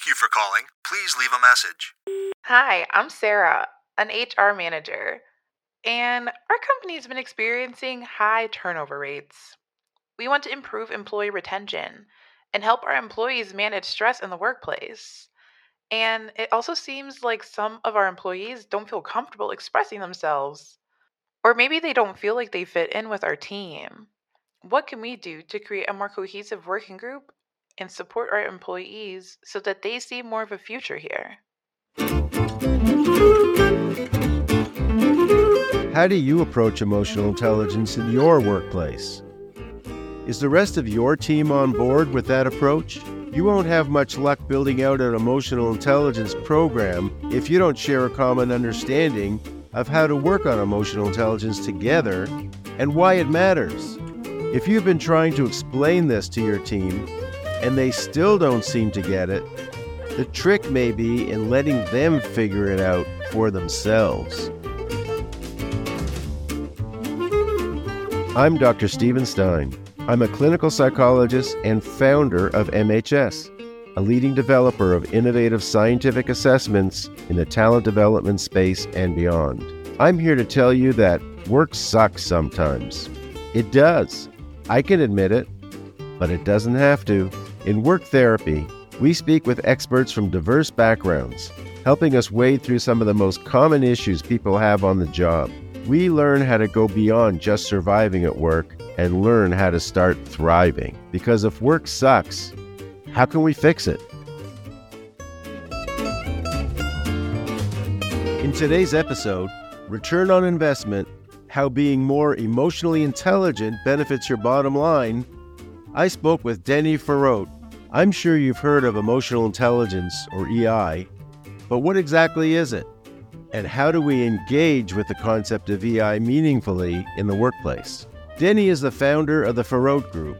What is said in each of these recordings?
Thank you for calling. Please leave a message. Hi, I'm Sarah, an HR manager, and our company's been experiencing high turnover rates. We want to improve employee retention and help our employees manage stress in the workplace. And it also seems like some of our employees don't feel comfortable expressing themselves. Or maybe they don't feel like they fit in with our team. What can we do to create a more cohesive working group and support our employees so that they see more of a future here? How do you approach emotional intelligence in your workplace? Is the rest of your team on board with that approach? You won't have much luck building out an emotional intelligence program if you don't share a common understanding of how to work on emotional intelligence together and why it matters. If you've been trying to explain this to your team and they still don't seem to get it, the trick may be in letting them figure it out for themselves. I'm Dr. Steven Stein. I'm a clinical psychologist and founder of MHS, a leading developer of innovative scientific assessments in the talent development space and beyond. I'm here to tell you that work sucks sometimes. It does. I can admit it, but it doesn't have to. In work therapy, we speak with experts from diverse backgrounds, helping us wade through some of the most common issues people have on the job. We learn how to go beyond just surviving at work and learn how to start thriving. Because if work sucks, how can we fix it? In today's episode, Return on Investment How Being More Emotionally Intelligent Benefits Your Bottom Line I spoke with Denny Faurote. I'm sure you've heard of emotional intelligence, or EI, but what exactly is it? And how do we engage with the concept of EI meaningfully in the workplace? Denny is the founder of the Faurote Group.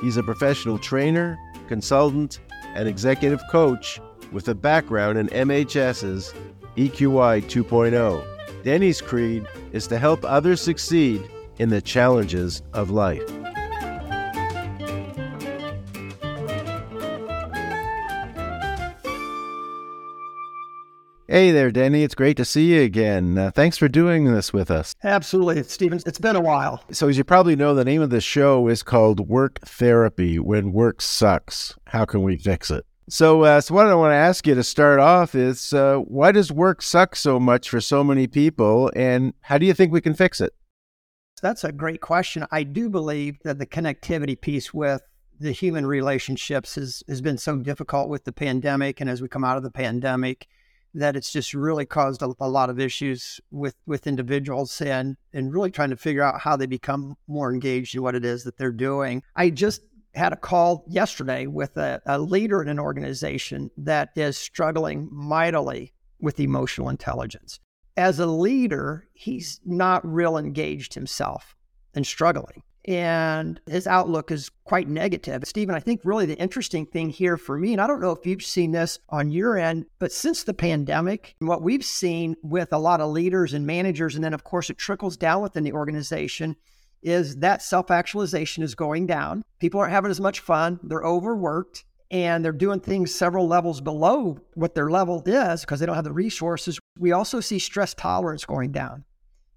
He's a professional trainer, consultant, and executive coach with a background in MHS's EQ-i 2.0. Denny's creed is to help others succeed in the challenges of life. Hey there, Denny. It's great to see you again. Uh, thanks for doing this with us. Absolutely, Stevens. It's been a while. So, as you probably know, the name of the show is called Work Therapy When Work Sucks. How can we fix it? So, uh, so what I want to ask you to start off is uh, why does work suck so much for so many people, and how do you think we can fix it? That's a great question. I do believe that the connectivity piece with the human relationships has, has been so difficult with the pandemic. And as we come out of the pandemic, that it's just really caused a, a, lot of issues with with individuals and and really trying to figure out how they become more engaged in what it is that they're doing. I just had a call yesterday with a, a leader in an organization that is struggling mightily with emotional intelligence. As a leader, he's not real engaged himself and struggling and his outlook is quite negative. Steven, I think really the interesting thing here for me, and I don't know if you've seen this on your end, but since the pandemic, what we've seen with a lot of leaders and managers, and then of course it trickles down within the organization, is that self actualization is going down. People aren't having as much fun, they're overworked. And they're doing things several levels below what their level is because they don't have the resources. We also see stress tolerance going down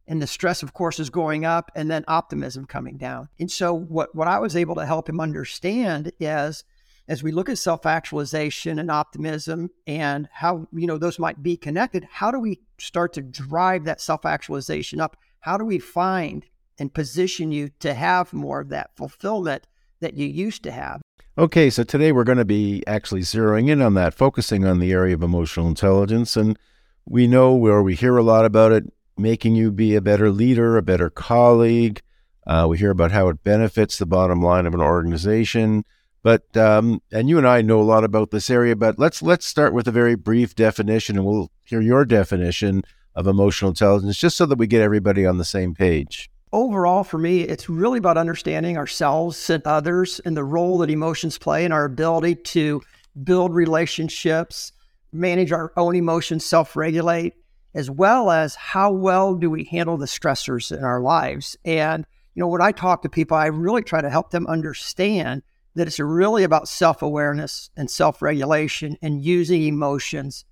and the stress of course is going up and then optimism coming down. And so what, what i was able to help him understand is as we look at self-actualization and optimism and how you know those might be connected how do we start to drive that self-actualization up? How do we find and position you to have more of that fulfillment that you used to have? Okay so today we're going to be actually zeroing in on that focusing on the area of emotional intelligence and we know where we hear a lot about it making you be a better leader, a better colleague. Uh, we hear about how it benefits the bottom line of an organization. But um, and you and I know a lot about this area, but let's let's start with a very brief definition, and we'll hear your definition of emotional intelligence, just so that we get everybody on the same page. Overall, for me, it's really about understanding ourselves and others and the role that emotions play in our ability to build relationships, manage our own emotions, self regulate, as well as how well do we handle the stressors in our lives. And, you know, when I talk to people, I really try to help them understand that it's really about self awareness and self regulation and using emotions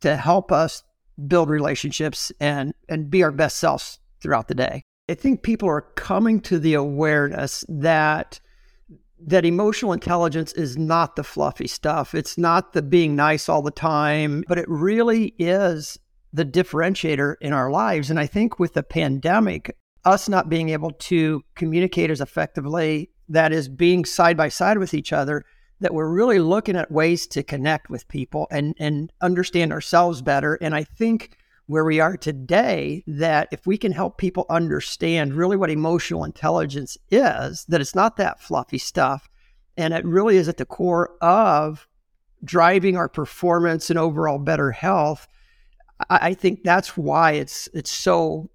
to help us build relationships and, and be our best selves throughout the day. I think people are coming to the awareness that that emotional intelligence is not the fluffy stuff. It's not the being nice all the time, but it really is the differentiator in our lives. And I think with the pandemic, us not being able to communicate as effectively, that is being side by side with each other, that we're really looking at ways to connect with people and, and understand ourselves better. And I think where we are today, that if we can help people understand really what emotional intelligence is, that it's not that fluffy stuff, and it really is at the core of driving our performance and overall better health. I, think that's why it's it's so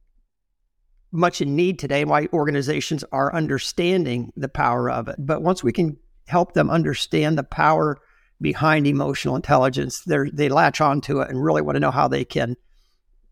much in need today, why organizations are understanding the power of it. But once we can help them understand the power behind emotional intelligence, they they latch onto it and really want to know how they can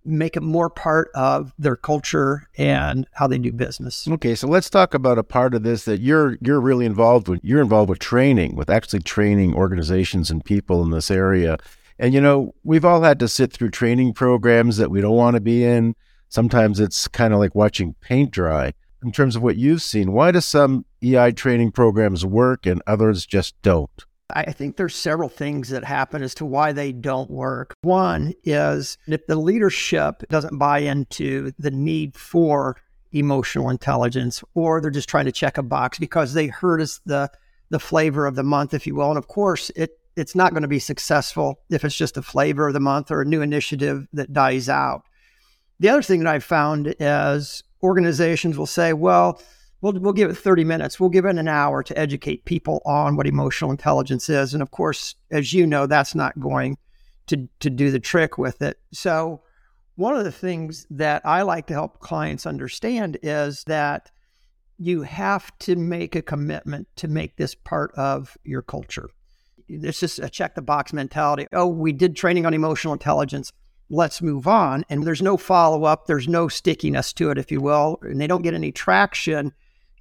make it more part of their culture and how they do business. Okay, so let's talk about a part of this that you're you're really involved with. You're involved with training, with actually training organizations and people in this area. And you know, we've all had to sit through training programs that we don't want to be in sometimes it's kind of like watching paint dry. In terms of what you've seen, why do some EI training programs work and others just don't? I think there's several things that happen as to why they don't work. One is if the leadership doesn't buy into the need for emotional intelligence, or they're just trying to check a box because they heard us the the flavor of the month, if you will. And of course, it it's not going to be successful if it's just a flavor of the month or a new initiative that dies out. The other thing that I've found is organizations will say, well, we'll, we'll give it 30 minutes, we'll give it an hour to educate people on what emotional intelligence is. And of course, as you know, that's not going to, to do the trick with it. So, one of the things that I like to help clients understand is that you have to make a commitment to make this part of your culture. It's just a check the box mentality. Oh, we did training on emotional intelligence let's move on. And there's no follow up, there's no stickiness to it, if you will, and they don't get any traction.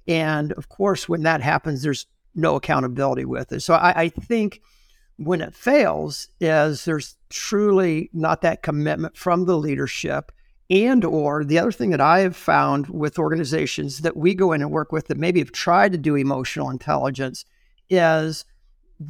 And of course, when that happens, there's no accountability with it. So I, I think when it fails is there's truly not that commitment from the leadership and or the other thing that i have found with organizations that we go in and work with that maybe have tried to do emotional intelligence is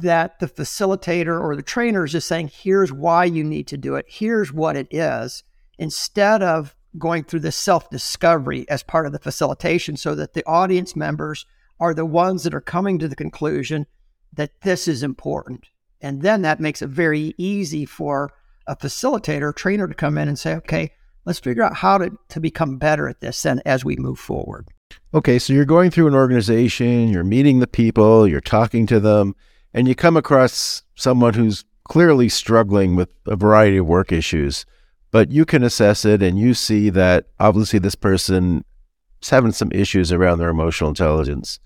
that the facilitator or the trainer is just saying, here's why you need to do it, here's what it is, instead of going through the self discovery as part of the facilitation so that the audience members are the ones that are coming to the conclusion that this is important. And then that makes it very easy for a facilitator, trainer to come in and say, okay, let's figure out how to, to become better at this and as we move forward. Okay, so you're going through an organization, you're meeting the people, you're talking to them and you come across someone who's clearly struggling with a variety of work issues, but you can assess it and you see that obviously this person is having some issues around their emotional intelligence.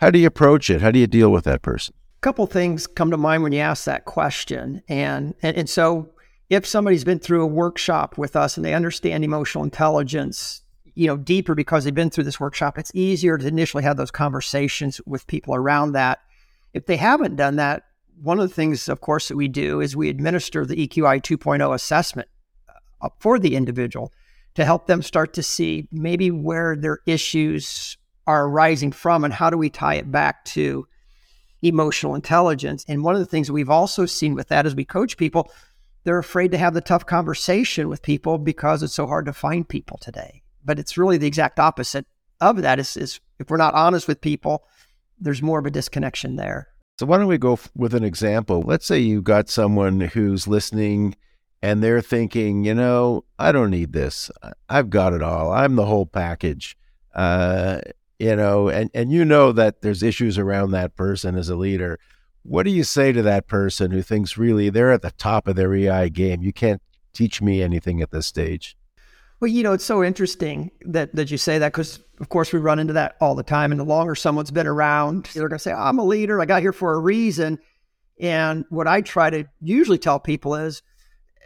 How do you approach it? How do you deal with that person? A couple things come to mind when you ask that question. And, and, and so if somebody's been through a workshop with us and they understand emotional intelligence, you know, deeper because they've been through this workshop, it's easier to initially have those conversations with people around that if they haven't done that, one of the things, of course, that we do is we administer the EQ-i 2.0 assessment uh, for the individual to help them start to see maybe where their issues are arising from and how do we tie it back to emotional intelligence. And one of the things we've also seen with that as we coach people, they're afraid to have the tough conversation with people because it's so hard to find people today. But it's really the exact opposite of that is, is if we're not honest with people, there's more of a disconnection there. So why don't we go f- with an example? Let's say you got someone who's listening and they're thinking, you know, I don't need this. I've got it all. I'm the whole package. Uh, you know, and, and you know that there's issues around that person as a leader. What do you say to that person who thinks really they're at the top of their EI game? You can't teach me anything at this stage. Well, you know, it's so interesting that, that you say that because, of course, we run into that all the time. And the longer someone's been around, they're going to say, I'm a leader. I got here for a reason. And what I try to usually tell people is,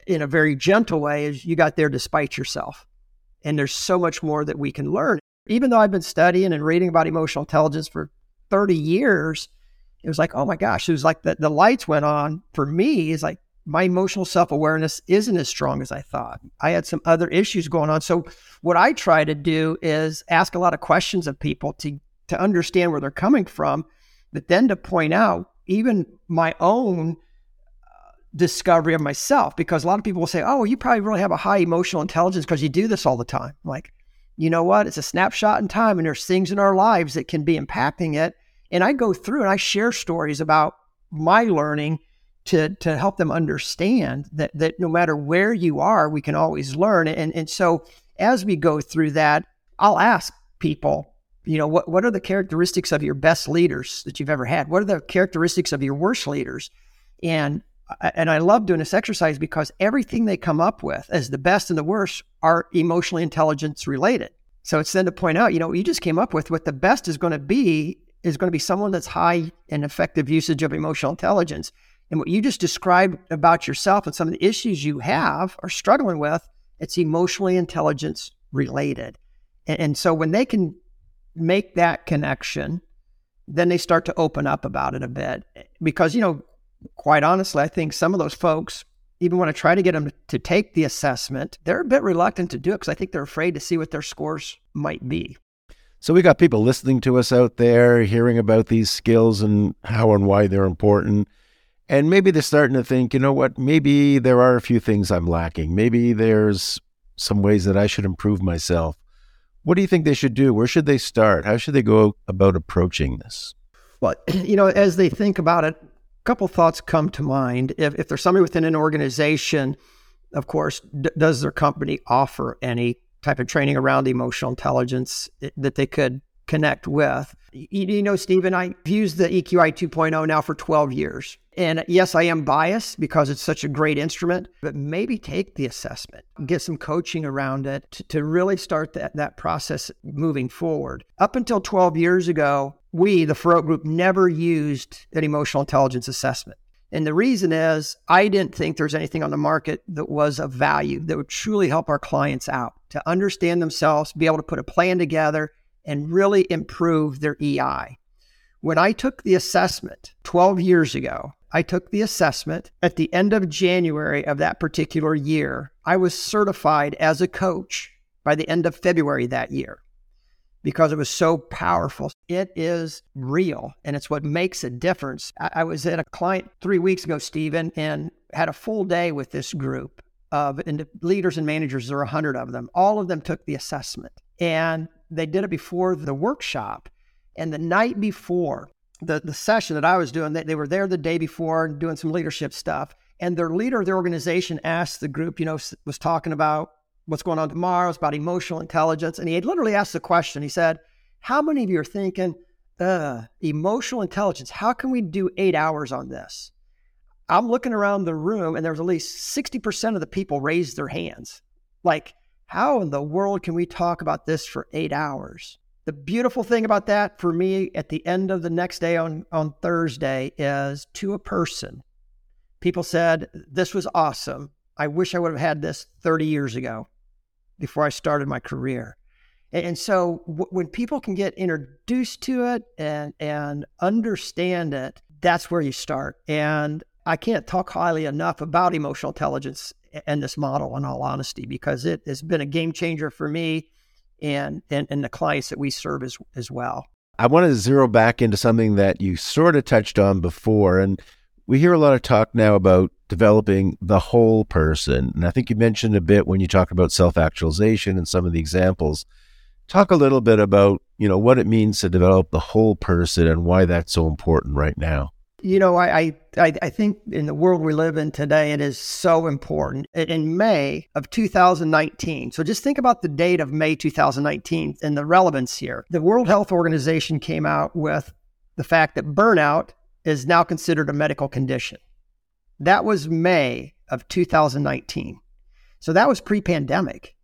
in a very gentle way, is you got there despite yourself. And there's so much more that we can learn. Even though I've been studying and reading about emotional intelligence for 30 years, it was like, oh my gosh, it was like the, the lights went on for me. It's like my emotional self awareness isn't as strong as I thought. I had some other issues going on. So what I try to do is ask a lot of questions of people to to understand where they're coming from, but then to point out even my own uh, discovery of myself because a lot of people will say, "Oh, you probably really have a high emotional intelligence because you do this all the time." I'm like, you know what? It's a snapshot in time, and there's things in our lives that can be impacting it. And I go through and I share stories about my learning to to help them understand that that no matter where you are, we can always learn. And and so as we go through that, I'll ask people, you know, what what are the characteristics of your best leaders that you've ever had? What are the characteristics of your worst leaders? And uh, and I love doing this exercise because everything they come up with as the best and the worst are emotionally intelligence related. So it's then to point out, you know, you just came up with what the best is going to be is going to be someone that's high in effective usage of emotional intelligence. And what you just described about yourself and some of the issues you have are struggling with, it's emotionally intelligence related. And, and so when they can make that connection, then they start to open up about it a bit. Because, you know, quite honestly, I think some of those folks, even when I try to get them to take the assessment, they're a bit reluctant to do it because I think they're afraid to see what their scores might be. So we got people listening to us out there, hearing about these skills and how and why they're important. And maybe they're starting to think, you know what, maybe there are a few things I'm lacking. Maybe there's some ways that I should improve myself. What do you think they should do? Where should they start? How should they go about approaching this? Well, you know, as they think about it, a couple thoughts come to mind. If, if there's somebody within an organization, of course, d- does their company offer any type of training around emotional intelligence eh, that they could connect with? You, know, Steven, I've used the EQ-i 2.0 now for 12 years. And yes, I am biased because it's such a great instrument, but maybe take the assessment, get some coaching around it to, to really start that, that process moving forward. Up until 12 years ago, we, the Faurote Group, never used an emotional intelligence assessment. And the reason is I didn't think there's anything on the market that was of value that would truly help our clients out to understand themselves, be able to put a plan together, and really improve their EI. When I took the assessment 12 years ago, I took the assessment at the end of January of that particular year. I was certified as a coach by the end of February that year because it was so powerful. It is real and it's what makes a difference. I, was at a client three weeks ago, Steven, and had a full day with this group of leaders and managers. There are a hundred of them. All of them took the assessment and they did it before the workshop. And the night before, the, the session that I was doing, they, they were there the day before doing some leadership stuff. And their leader of the organization asked the group, you know, was talking about what's going on tomorrow. It's about emotional intelligence. And he had literally asked the question. He said, How many of you are thinking, uh, emotional intelligence, how can we do eight hours on this? I'm looking around the room and there's at least 60% of the people raised their hands. Like, how in the world can we talk about this for eight hours? The beautiful thing about that for me at the end of the next day on, on Thursday is to a person, people said, This was awesome. I wish I would have had this 30 years ago before I started my career. And, so w- when people can get introduced to it and, and understand it, that's where you start. And I can't talk highly enough about emotional intelligence and this model in all honesty because it has been a game changer for me and, and, and the clients that we serve as, as well. I want to zero back into something that you sort of touched on before. And we hear a lot of talk now about developing the whole person. And I think you mentioned a bit when you talk about self actualization and some of the examples. Talk a little bit about, you know, what it means to develop the whole person and why that's so important right now you know, I, I, I think in the world we live in today, it is so important. In May of 2019, so just think about the date of May 2019 and the relevance here. The World Health Organization came out with the fact that burnout is now considered a medical condition. That was May of 2019. So that was pre pandemic.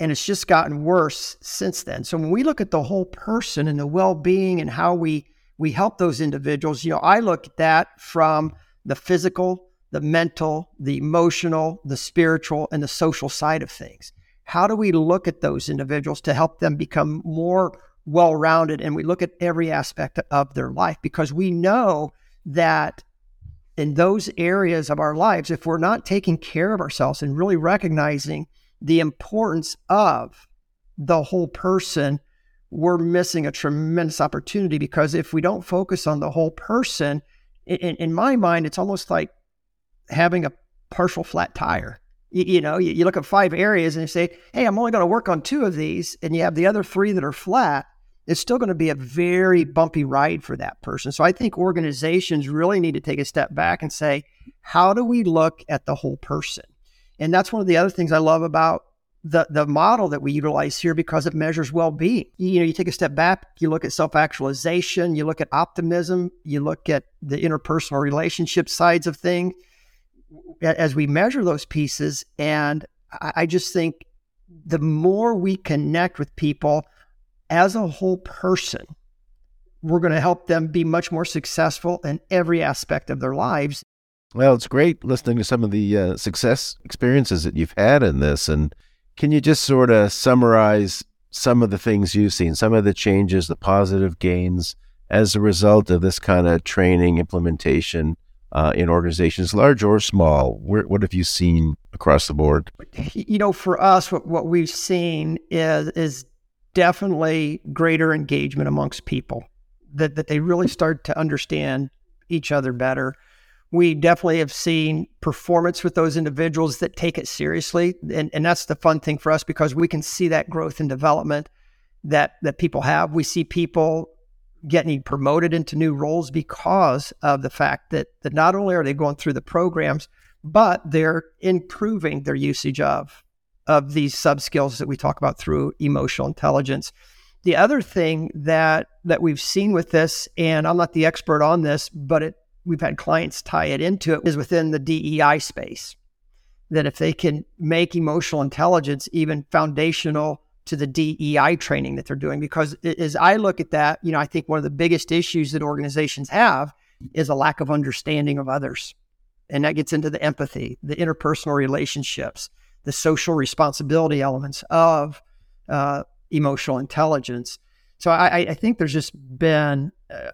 And it's just gotten worse since then. So when we look at the whole person and the well being and how we we help those individuals. You know, I look at that from the physical, the mental, the emotional, the spiritual, and the social side of things. How do we look at those individuals to help them become more well rounded and we look at every aspect of their life because we know that in those areas of our lives, if we're not taking care of ourselves and really recognizing the importance of the whole person, we're missing a tremendous opportunity because if we don't focus on the whole person, in, in my mind, it's almost like having a partial flat tire. You, you know, you, you look at five areas and you say, hey, I'm only going to work on two of these, and you have the other three that are flat it's still going to be a very bumpy ride for that person. So I think organizations really need to take a step back and say, how do we look at the whole person? And that's one of the other things I love about the the model that we utilize here because it measures well-being. You know, you take a step back, you look at self-actualization, you look at optimism, you look at the interpersonal relationship sides of things as we measure those pieces. And I just think the more we connect with people, as a whole person, we're going to help them be much more successful in every aspect of their lives. Well, it's great listening to some of the uh, success experiences that you've had in this. And can you just sort of summarize some of the things you've seen, some of the changes, the positive gains as a result of this kind of training implementation uh, in organizations, large or small? Where, what have you seen across the board? You know, for us, what, what we've seen is is definitely greater engagement amongst people, that, that they really start to understand each other better. We definitely have seen performance with those individuals that take it seriously. And, and that's the fun thing for us because we can see that growth and development that, that people have. We see people getting promoted into new roles because of the fact that, that not only are they going through the programs, but they're improving their usage of of these sub skills that we talk about through emotional intelligence. The other thing that that we've seen with this, and I'm not the expert on this, but it, we've had clients tie it into it, is within the DEI space. That if they can make emotional intelligence even foundational to the DEI training that they're doing, because as I look at that, you know, I think one of the biggest issues that organizations have is a lack of understanding of others, and that gets into the empathy, the interpersonal relationships the social responsibility elements of uh, emotional intelligence. So I, I, think there's just been, uh,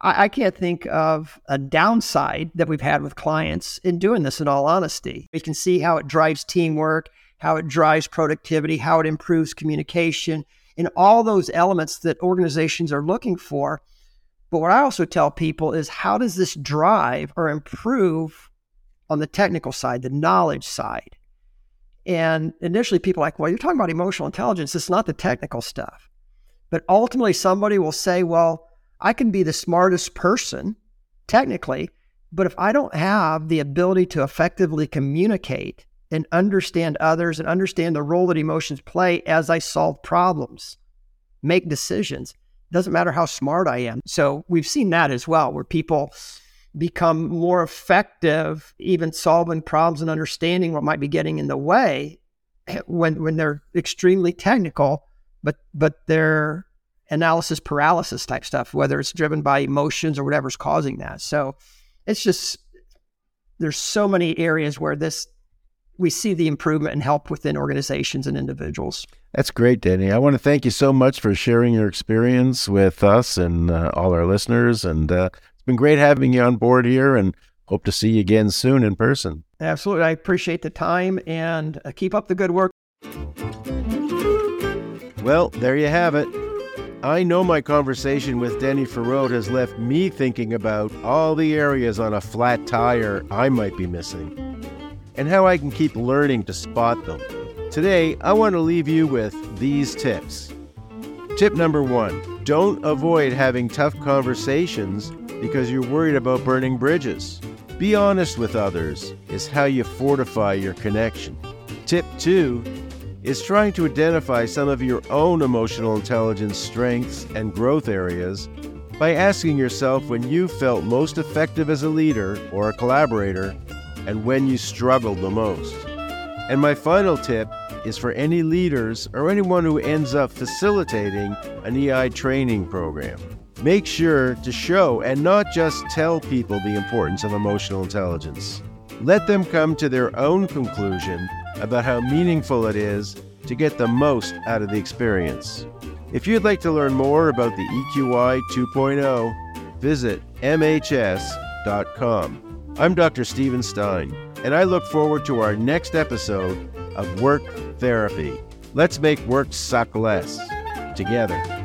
I, I, can't think of a downside that we've had with clients in doing this, in all honesty. We can see how it drives teamwork, how it drives productivity, how it improves communication, and all those elements that organizations are looking for. But what I also tell people is how does this drive or improve on the technical side, the knowledge side? And initially, people are like, well, you're talking about emotional intelligence. It's not the technical stuff. But ultimately, somebody will say, well, I can be the smartest person technically, but if I don't have the ability to effectively communicate and understand others and understand the role that emotions play as I solve problems, make decisions, doesn't matter how smart I am. So we've seen that as well, where people become more effective, even solving problems and understanding what might be getting in the way when when they're extremely technical, but but they're analysis paralysis type stuff, whether it's driven by emotions or whatever's causing that. So it's just there's so many areas where this we see the improvement and help within organizations and individuals. That's great, Danny. I want to thank you so much for sharing your experience with us and uh, all our listeners. And uh, it's been great having you on board here and hope to see you again soon in person. Absolutely. I appreciate the time and uh, keep up the good work. Well, there you have it. I know my conversation with Denny Faurote has left me thinking about all the areas on a flat tire I might be missing and how I can keep learning to spot them. Today, I want to leave you with these tips. Tip number one don't avoid having tough conversations because you're worried about burning bridges. Be honest with others is how you fortify your connection. Tip two is trying to identify some of your own emotional intelligence strengths and growth areas by asking yourself when you felt most effective as a leader or a collaborator and when you struggled the most. And my final tip is for any leaders or anyone who ends up facilitating an EI training program. Make sure to show and not just tell people the importance of emotional intelligence. Let them come to their own conclusion about how meaningful it is to get the most out of the experience. If you'd like to learn more about the EQ-i 2.0, visit MHS.com. I'm Dr. Steven Stein, and I look forward to our next episode of Work Therapy. Let's make work suck less together.